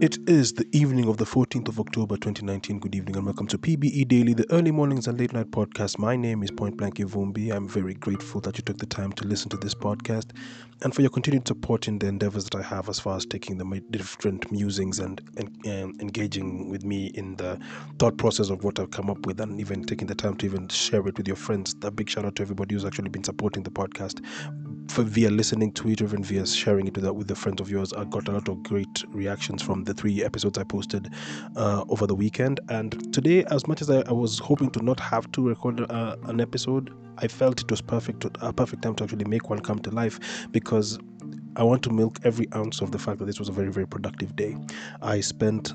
It is the evening of the 14th of October 2019. Good evening and welcome to PBE Daily, the early mornings and late night podcast. My name is Point Blank Ivumbi. I'm very grateful that you took the time to listen to this podcast and for your continued support in the endeavors that I have as far as taking the different musings and, and um, engaging with me in the thought process of what I've come up with and even taking the time to even share it with your friends. A big shout out to everybody who's actually been supporting the podcast for, via listening to it or even via sharing it with, with the friends of yours. I got a lot of great reactions from the three episodes I posted uh, over the weekend. And today, as much as I, I was hoping to not have to record uh, an episode, I felt it was perfect, a perfect time to actually make one come to life because I want to milk every ounce of the fact that this was a very, very productive day. I spent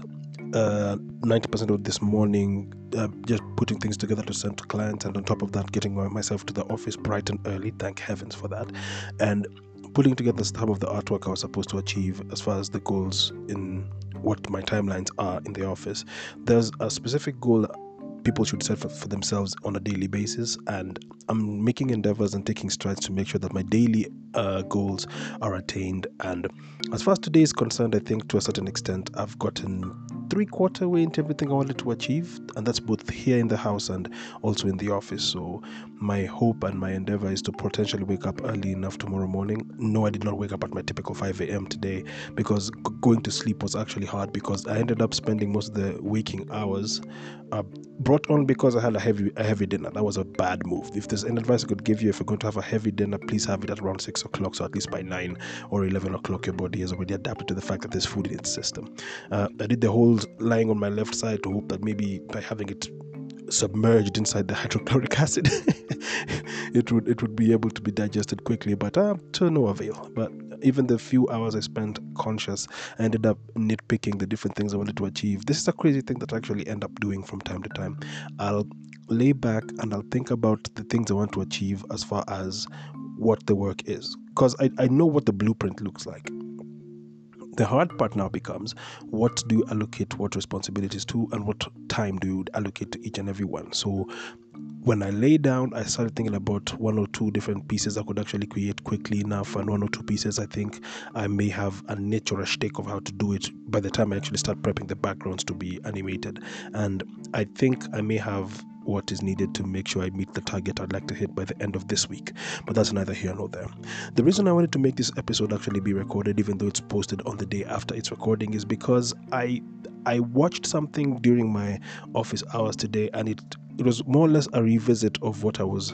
uh, 90% of this morning uh, just putting things together to send to clients, and on top of that, getting myself to the office bright and early. Thank heavens for that. And putting together some of the artwork I was supposed to achieve as far as the goals in what my timelines are in the office. There's a specific goal people should set for, for, themselves on a daily basis and i'm making endeavors and taking strides to make sure that my daily uh, goals are attained and as far as today is concerned i think to a certain extent i've gotten three quarter way into everything I wanted to achieve, and that's both here in the house and also in the office. So, my hope and my endeavor is to potentially wake up early enough tomorrow morning. No, I did not wake up at my typical 5 a.m. today because g- going to sleep was actually hard because I ended up spending most of the waking hours uh, brought on because I had a heavy a heavy dinner. That was a bad move. If there's any advice I could give you, if you're going to have a heavy dinner, please have it at around six o'clock. So at least by nine or eleven o'clock, your body has already adapted to the fact that there's food in its system. Uh, I did the whole lying on my left side. To hope that maybe by having it submerged inside the hydrochloric acid it would it would be able to be digested quickly. But uh, to no avail. But even the few hours i spent conscious i ended up nitpicking the different things i wanted to achieve. This is a crazy thing that i actually end up doing from time to time. I'll lay back and i'll think about the things i want to achieve as far as what the work is. Because I, I know what the blueprint looks like the hard part now becomes what do you allocate what responsibilities to and what time do you allocate to each and every one. So when I lay down, I started thinking about one or two different pieces I could actually create quickly enough, and one or two pieces I think I may have a a stake of how to do it by the time I actually start prepping the backgrounds to be animated. And I think I may have what is needed to make sure I meet the target I'd like to hit by the end of this week. But that's neither here nor there. The reason I wanted to make this episode actually be recorded, even though it's posted on the day after its recording, is because I I watched something during my office hours today, and it it was more or less a revisit of what I was,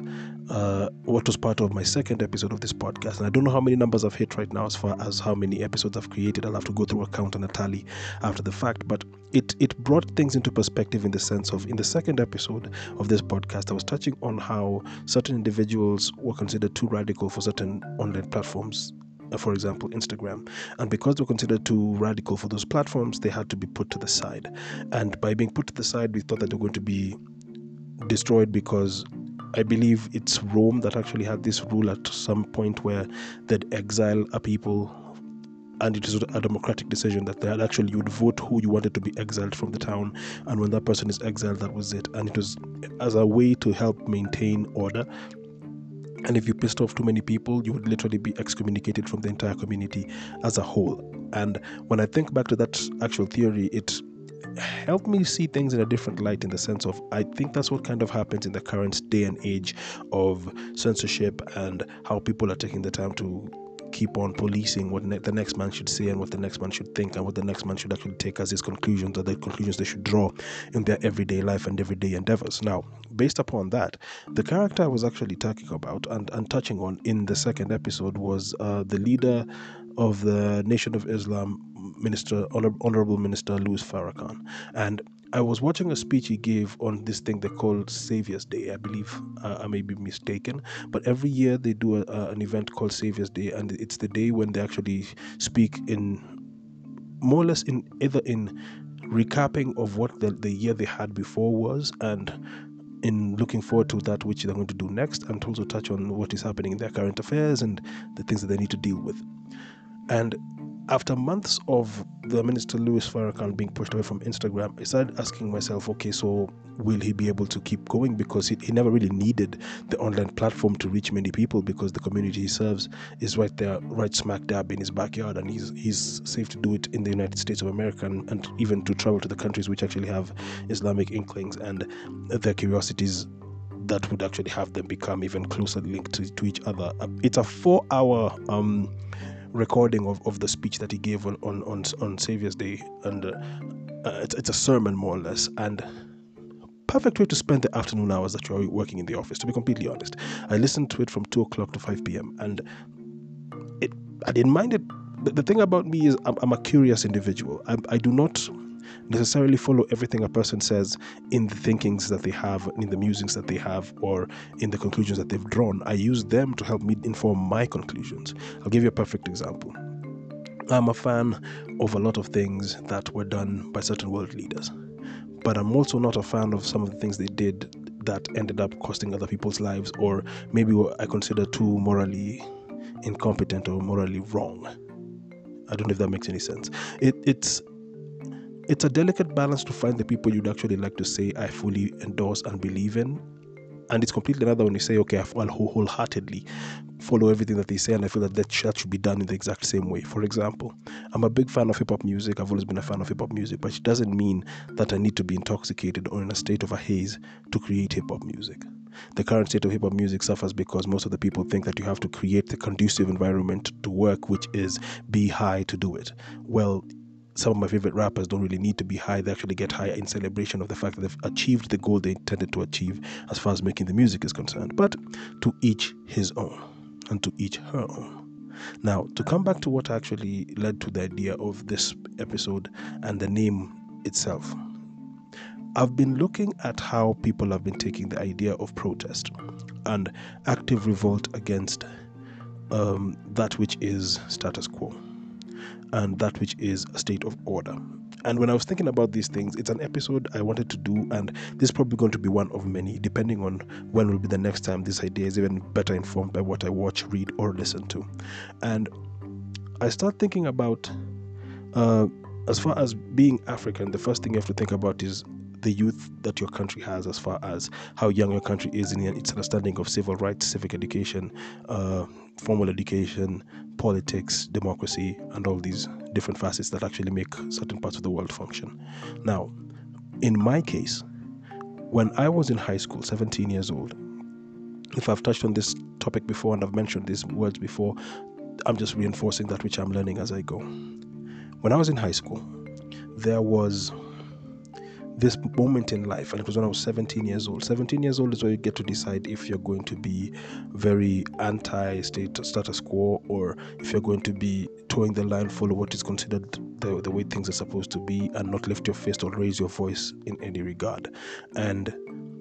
uh, what was part of my second episode of this podcast. And I don't know how many numbers I've hit right now as far as how many episodes I've created. I'll have to go through a count and a tally after the fact. But it it brought things into perspective in the sense of in the second episode of this podcast, I was touching on how certain individuals were considered too radical for certain online platforms uh, for example, Instagram. And because they were considered too radical for those platforms, they had to be put to the side. And by being put to the side, we thought that they were going to be destroyed because I believe it's Rome that actually had this rule at some point where they'd exile a people and it is a democratic decision that had actually you would vote who you wanted to be exiled from the town and when that person is exiled that was it. And it was as a way to help maintain order. And if you pissed off too many people you would literally be excommunicated from the entire community as a whole. And when i think back to that actual theory it helped me see things in a different light in the sense of I think that's what kind of happens in the current day and age of censorship and how people are taking the time to keep on policing what ne- the next man should say and what the next man should think and what the next man should actually take as his conclusions or the conclusions they should draw in their everyday life and everyday endeavors. Now, based upon that, the character I was actually talking about and, and touching on in the second episode was uh, the leader of the Nation of Islam, Minister Honorable Minister Louis Farrakhan, and I was watching a speech he gave on this thing they call Saviors Day. I believe uh, I may be mistaken, but every year they do a, uh, an event called Saviors Day, and it's the day when they actually speak in more or less in either in recapping of what the, the year they had before was and in looking forward to that which they're going to do next and also touch on what is happening in their current affairs and the things that they need to deal with and after months of the minister Louis Farrakhan being pushed away from Instagram, I started asking myself, okay, so will he be able to keep going? Because he, he never really needed the online platform to reach many people because the community he serves is right there, right smack dab in his backyard, and he's he's safe to do it in the United States of America and, and even to travel to the countries which actually have Islamic inklings and their curiosities that would actually have them become even closer linked to, to each other. It's a four hour um, recording of, of the speech that he gave on on on, on Savior's Day, and uh, uh, it's, it's a sermon more or less, and perfect way to spend the afternoon hours that you're working in the office. To be completely honest, I listened to it from two o'clock to five p.m. and it I didn't mind it. The, the thing about me is I'm, I'm a curious individual. I, I do not necessarily follow everything a person says in the thinkings that they have, in the musings that they have, or in the conclusions that they've drawn. I use them to help me inform my conclusions. I'll give you a perfect example. I'm a fan of a lot of things that were done by certain world leaders, but I'm also not a fan of some of the things they did that ended up costing other people's lives, or maybe what I consider too morally incompetent or morally wrong. I don't know if that makes any sense. It, it's it's a delicate balance to find the people you'd actually like to say I fully endorse and believe in. And it's completely another when you say, okay, I'll wholeheartedly follow everything that they say, and I feel that that should be done in the exact same way. For example, I'm a big fan of hip hop music. I've always been a fan of hip hop music, but it doesn't mean that I need to be intoxicated or in a state of a haze to create hip hop music. The current state of hip hop music suffers because most of the people think that you have to create the conducive environment to work, which is be high to do it. Well, some of my favorite rappers don't really need to be high. They actually get high in celebration of the fact that they've achieved the goal they intended to achieve as far as making the music is concerned. But to each his own and to each her own. Now, to come back to what actually led to the idea of this episode and the name itself, I've been looking at how people have been taking the idea of protest and active revolt against um, that which is status quo and that which is a state of order. And when I was thinking about these things, it's an episode I wanted to do, and this is probably going to be one of many, depending on when will be the next time this idea is even better informed by what I watch, read, or listen to. And I start thinking about, uh, as far as being African, the first thing you have to think about is the youth that your country has as far as how young your country is in its understanding of civil rights, civic education, uh, formal education, politics, democracy, and all these different facets that actually make certain parts of the world function. Now, in my case, when I was in high school, 17 years old, if I've touched on this topic before and I've mentioned these words before, I'm just reinforcing that which I'm learning as I go. When I was in high school, there was this moment in life, and it was when I was 17 years old. 17 years old is where you get to decide if you're going to be very anti state status quo or if you're going to be toeing the line, follow what is considered the, the way things are supposed to be, and not lift your fist or raise your voice in any regard. And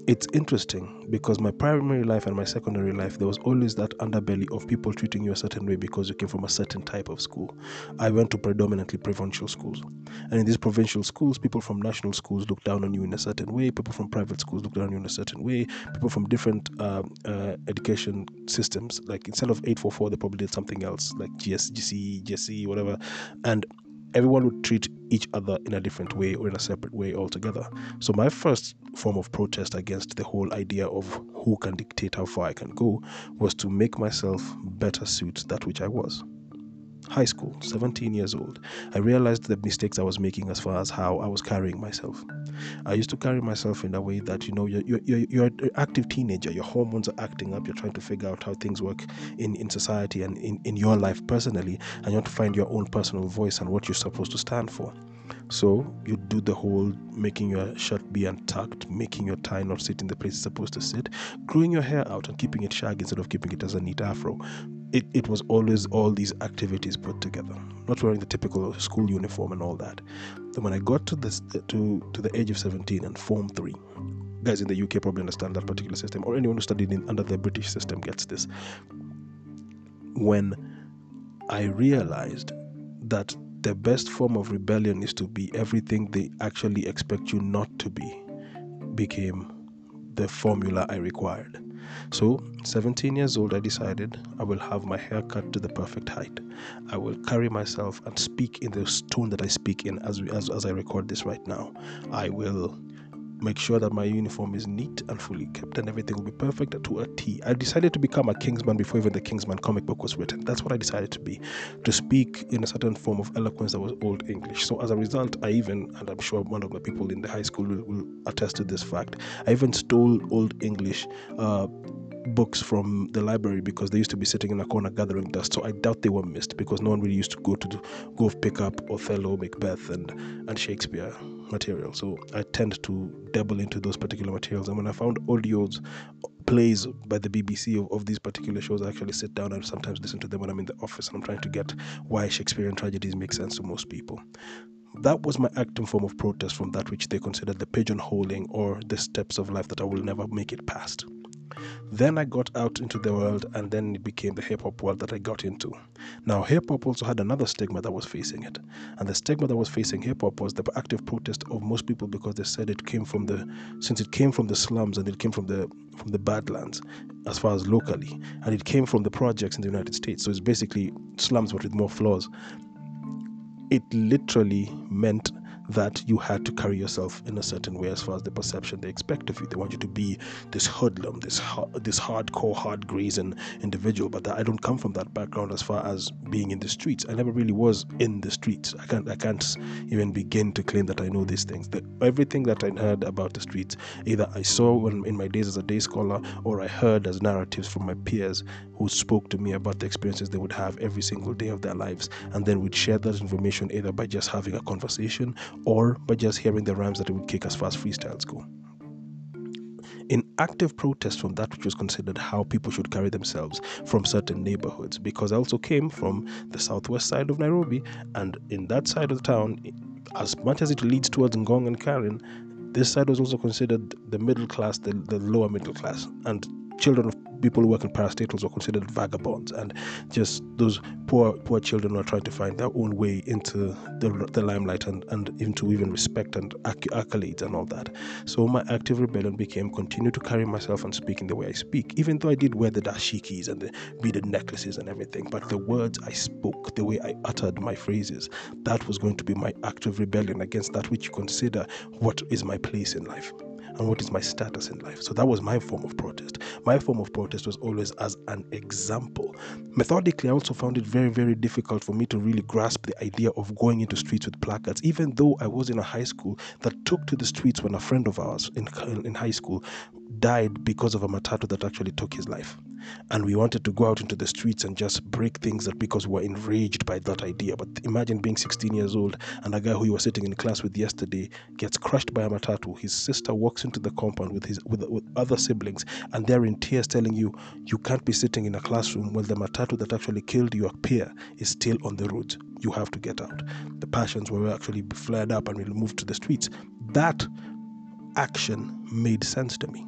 it's interesting because my primary life and my secondary life, there was always that underbelly of people treating you a certain way because you came from a certain type of school. I went to predominantly provincial schools. And in these provincial schools, people from national schools look down on you in a certain way, people from private schools look down on you in a certain way, people from different uh, uh, education systems, like instead of 844, they probably did something else, like GS, GCE, GSE, whatever. And everyone would treat each other in a different way or in a separate way altogether. So, my first form of protest against the whole idea of who can dictate how far I can go was to make myself better suit that which I was high school, 17 years old, I realized the mistakes I was making as far as how I was carrying myself. I used to carry myself in a way that, you know, you're, you're, you're an active teenager, your hormones are acting up, you're trying to figure out how things work in, in society and in, in your life personally, and you want to find your own personal voice and what you're supposed to stand for. So you do the whole making your shirt be untucked, making your tie not sit in the place it's supposed to sit, growing your hair out and keeping it shaggy instead of keeping it as a neat afro, it, it was always all these activities put together. Not wearing the typical school uniform and all that. Then when i got to this to to the age of 17 and form 3 guys in the uk probably understand that particular system or anyone who studied in, under the british system gets this. When i realized that the best form of rebellion is to be everything they actually expect you not to be became the formula i required So, 17 years old, I decided I will have my hair cut to the perfect height. I will carry myself and speak in the tone that I speak in as, as, as I record this right now. I will make sure that my uniform is neat and fully kept and everything will be perfect to a T. I decided to become a Kingsman before even the Kingsman comic book was written. That's what I decided to be, to speak in a certain form of eloquence that was Old English. So as a result, I even, and I'm sure one of the people in the high school will, will attest to this fact, I even stole Old English. Uh, books from the library because they used to be sitting in a corner gathering dust. So I doubt they were missed because no one really used to go to go pick up Othello, Macbeth, and and Shakespeare material. So I tend to dabble into those particular materials. And when I found audios, plays by the BBC of, of these particular shows, I actually sit down and sometimes listen to them when I'm in the office and I'm trying to get why Shakespearean tragedies make sense to most people. That was my acting form of protest from that which they considered the pigeonholing or the steps of life that I will never make it past. Then I got out into the world, and then it became the hip hop world that I got into. Now, hip hop also had another stigma that was facing it, and the stigma that was facing hip hop was the active protest of most people because they said it came from the since it came from the slums and it came from the from the badlands as far as locally, and it came from the projects in the United States. So it's basically slums but with more flaws. It literally meant that you had to carry yourself in a certain way as far as the perception they expect of you. They want you to be this hoodlum, this this hardcore, hard grazing individual. But I don't come from that background as far as being in the streets. I never really was in the streets. I can't I can't even begin to claim that I know these things. The, everything that I heard about the streets, either I saw when in my days as a day scholar, or I heard as narratives from my peers who spoke to me about the experiences they would have every single day of their lives, and then we'd share that information either by just having a conversation or by just hearing the rhymes that it would kick as far as freestyles go. In active protest from that which was considered how people should carry themselves from certain neighborhoods, because I also came from the southwest side of Nairobi, and in that side of the town, as much as it leads towards Ngong and Karen, this side was also considered the middle class, the, the lower middle class, and children of people who work in parastatals were considered vagabonds and just those poor poor children were trying to find their own way into the, the limelight and, and into even respect and accolades and all that. So my active rebellion became continue to carry myself and speak in the way I speak even though I did wear the dashikis and the beaded necklaces and everything but the words I spoke the way I uttered my phrases that was going to be my active rebellion against that which you consider what is my place in life and what is my status in life. So that was my form of protest. My form of protest was always as an example. Methodically, I also found it very, very difficult for me to really grasp the idea of going into streets with placards, even though I was in a high school that took to the streets when a friend of ours in, in high school died because of a matatu that actually took his life and we wanted to go out into the streets and just break things up because we were enraged by that idea. But imagine being 16 years old and a guy who you were sitting in class with yesterday gets crushed by a matatu. His sister walks into the compound with his with, with other siblings and they're in tears telling you you can't be sitting in a classroom while the matatu that actually killed your peer is still on the road. You have to get out. The passions were actually flared up and we moved to the streets. That action made sense to me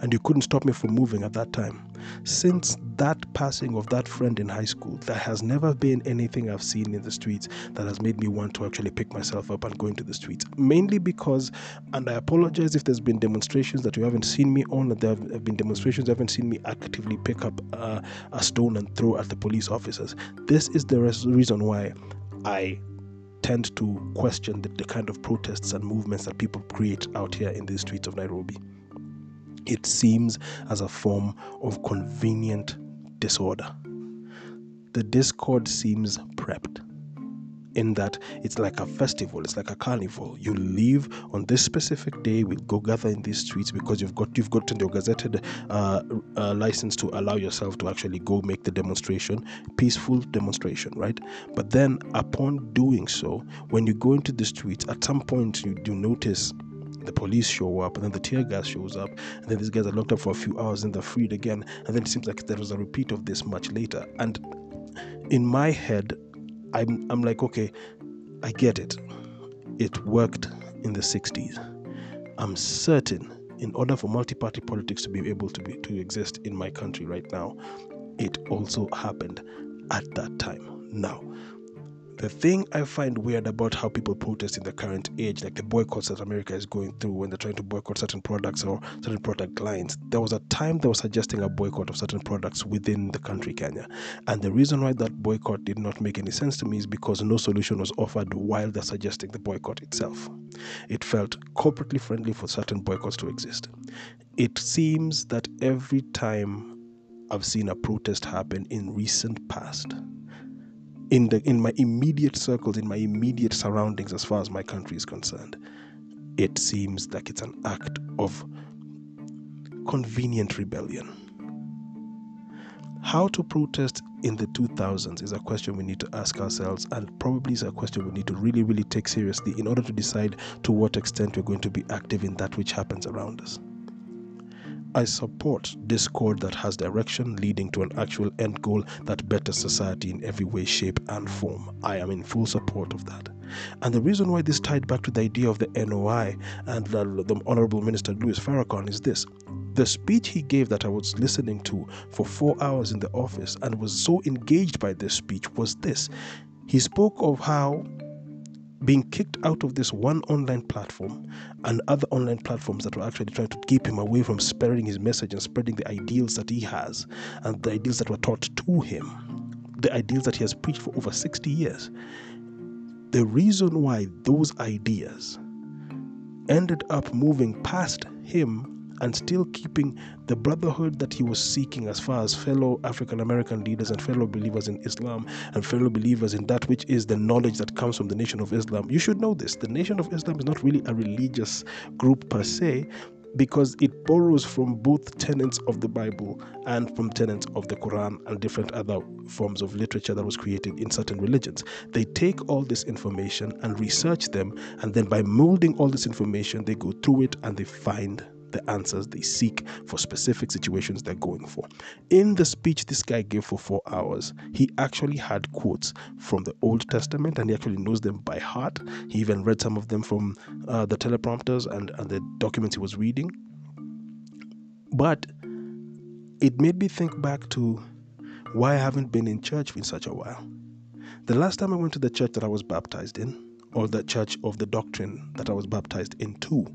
and you couldn't stop me from moving at that time. Since that passing of that friend in high school, there has never been anything I've seen in the streets that has made me want to actually pick myself up and go into the streets. Mainly because, and I apologize if there's been demonstrations that you haven't seen me on, there have been demonstrations you haven't seen me actively pick up uh, a stone and throw at the police officers. This is the reason why I tend to question the, the kind of protests and movements that people create out here in the streets of Nairobi it seems as a form of convenient disorder. The discord seems prepped in that it's like a festival, it's like a carnival. You leave on this specific day, we'll go gather in these streets because you've got you've gotten your gazetted uh, uh, license to allow yourself to actually go make the demonstration, peaceful demonstration, right? But then upon doing so, when you go into the streets, at some point you, do notice the police show up and then the tear gas shows up and then these guys are locked up for a few hours and they're freed again and then it seems like there was a repeat of this much later. And in my head i'm i'm like okay i get it. It worked in the 60s i'm certain in order for multi-party politics to be able to be to exist in my country right now it also happened at that time. Now The thing I find weird about how people protest in the current age, like the boycotts that America is going through when they're trying to boycott certain products or certain product lines, there was a time they were suggesting a boycott of certain products within the country, Kenya. And the reason why that boycott did not make any sense to me is because no solution was offered while they're suggesting the boycott itself. It felt corporately friendly for certain boycotts to exist. It seems that every time I've seen a protest happen in recent past, in the in my immediate circles, in my immediate surroundings, as far as my country is concerned, it seems like it's an act of convenient rebellion. How to protest in the 2000s is a question we need to ask ourselves, and probably is a question we need to really, really take seriously in order to decide to what extent we're going to be active in that which happens around us. I support discord that has direction leading to an actual end goal that betters society in every way, shape, and form. I am in full support of that. And the reason why this tied back to the idea of the NOI and the, the Honorable Minister Louis Farrakhan is this. The speech he gave that I was listening to for four hours in the office and was so engaged by this speech was this. He spoke of how being kicked out of this one online platform and other online platforms that were actually trying to keep him away from spreading his message and spreading the ideals that he has and the ideals that were taught to him, the ideals that he has preached for over 60 years. The reason why those ideas ended up moving past him and still keeping the brotherhood that he was seeking as far as fellow African American leaders and fellow believers in Islam and fellow believers in that which is the knowledge that comes from the Nation of Islam. You should know this. The Nation of Islam is not really a religious group per se, because it borrows from both tenets of the Bible and from tenets of the Quran and different other forms of literature that was created in certain religions. They take all this information and research them, and then by molding all this information, they go through it and they find the answers they seek for specific situations they're going for. In the speech this guy gave for four hours, he actually had quotes from the Old Testament and he actually knows them by heart. He even read some of them from uh, the teleprompters and, and the documents he was reading. But it made me think back to why I haven't been in church in such a while. The last time I went to the church that I was baptized in, or the church of the doctrine that I was baptized into,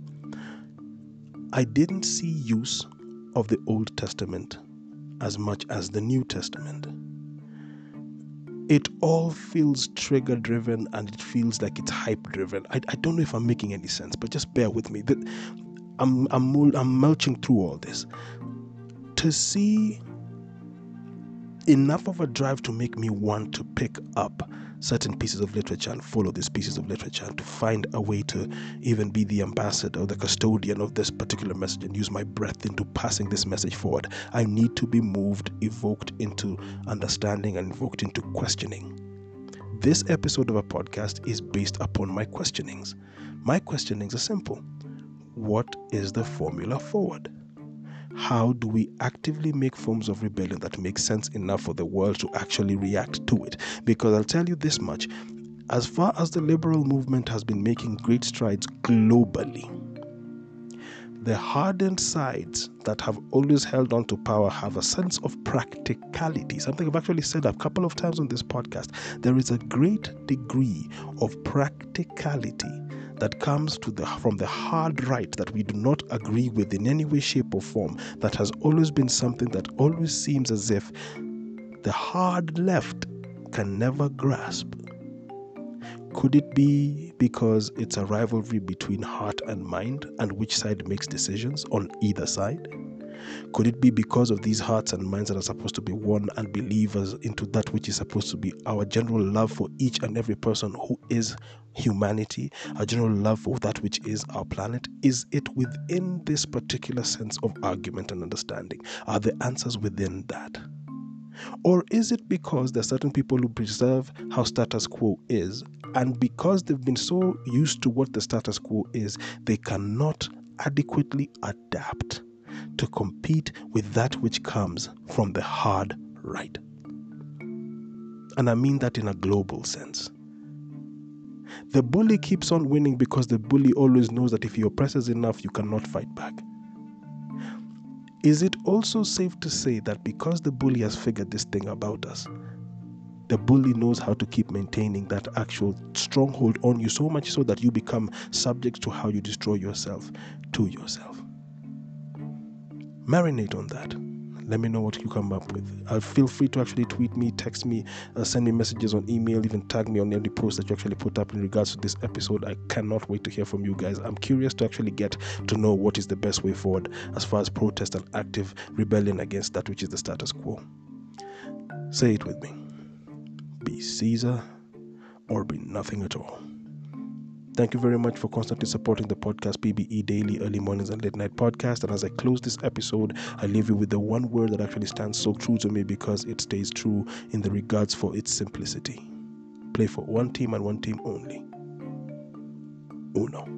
I didn't see use of the Old Testament as much as the New Testament. It all feels trigger driven and it feels like it's hype driven. I, I don't know if I'm making any sense, but just bear with me. I'm, I'm, I'm melching through all this. To see enough of a drive to make me want to pick up certain pieces of literature and follow these pieces of literature and to find a way to even be the ambassador or the custodian of this particular message and use my breath into passing this message forward. I need to be moved, evoked into understanding, and evoked into questioning. This episode of a podcast is based upon my questionings. My questionings are simple What is the formula forward? How do we actively make forms of rebellion that make sense enough for the world to actually react to it? Because I'll tell you this much as far as the liberal movement has been making great strides globally, the hardened sides that have always held on to power have a sense of practicality. Something I've actually said a couple of times on this podcast. There is a great degree of practicality that comes to the from the hard right that we do not agree with in any way shape or form that has always been something that always seems as if the hard left can never grasp. Could it be because it's a rivalry between heart and mind and which side makes decisions on either side could it be because of these hearts and minds that are supposed to be one and believers into that which is supposed to be our general love for each and every person who is humanity, our general love for that which is our planet? Is it within this particular sense of argument and understanding? Are the answers within that? Or is it because there are certain people who preserve how status quo is, and because they've been so used to what the status quo is, they cannot adequately adapt to compete with that which comes from the hard right? And I mean that in a global sense. The bully keeps on winning because the bully always knows that if he oppresses enough, you cannot fight back. Is it also safe to say that because the bully has figured this thing about us, the bully knows how to keep maintaining that actual stronghold on you so much so that you become subject to how you destroy yourself to yourself. Marinate on that. Let me know what you come up with. Uh, feel free to actually tweet me, text me, uh, send me messages on email, even tag me on any post that you actually put up in regards to this episode. I cannot wait to hear from you guys. I'm curious to actually get to know what is the best way forward as far as protest and active rebellion against that which is the status quo. Say it with me be Caesar or be nothing at all. Thank you very much for constantly supporting the podcast PBE Daily Early Mornings and Late Night Podcast. And as I close this episode, I leave you with the one word that actually stands so true to me because it stays true in the regards for its simplicity. Play for one team and one team only. Uno.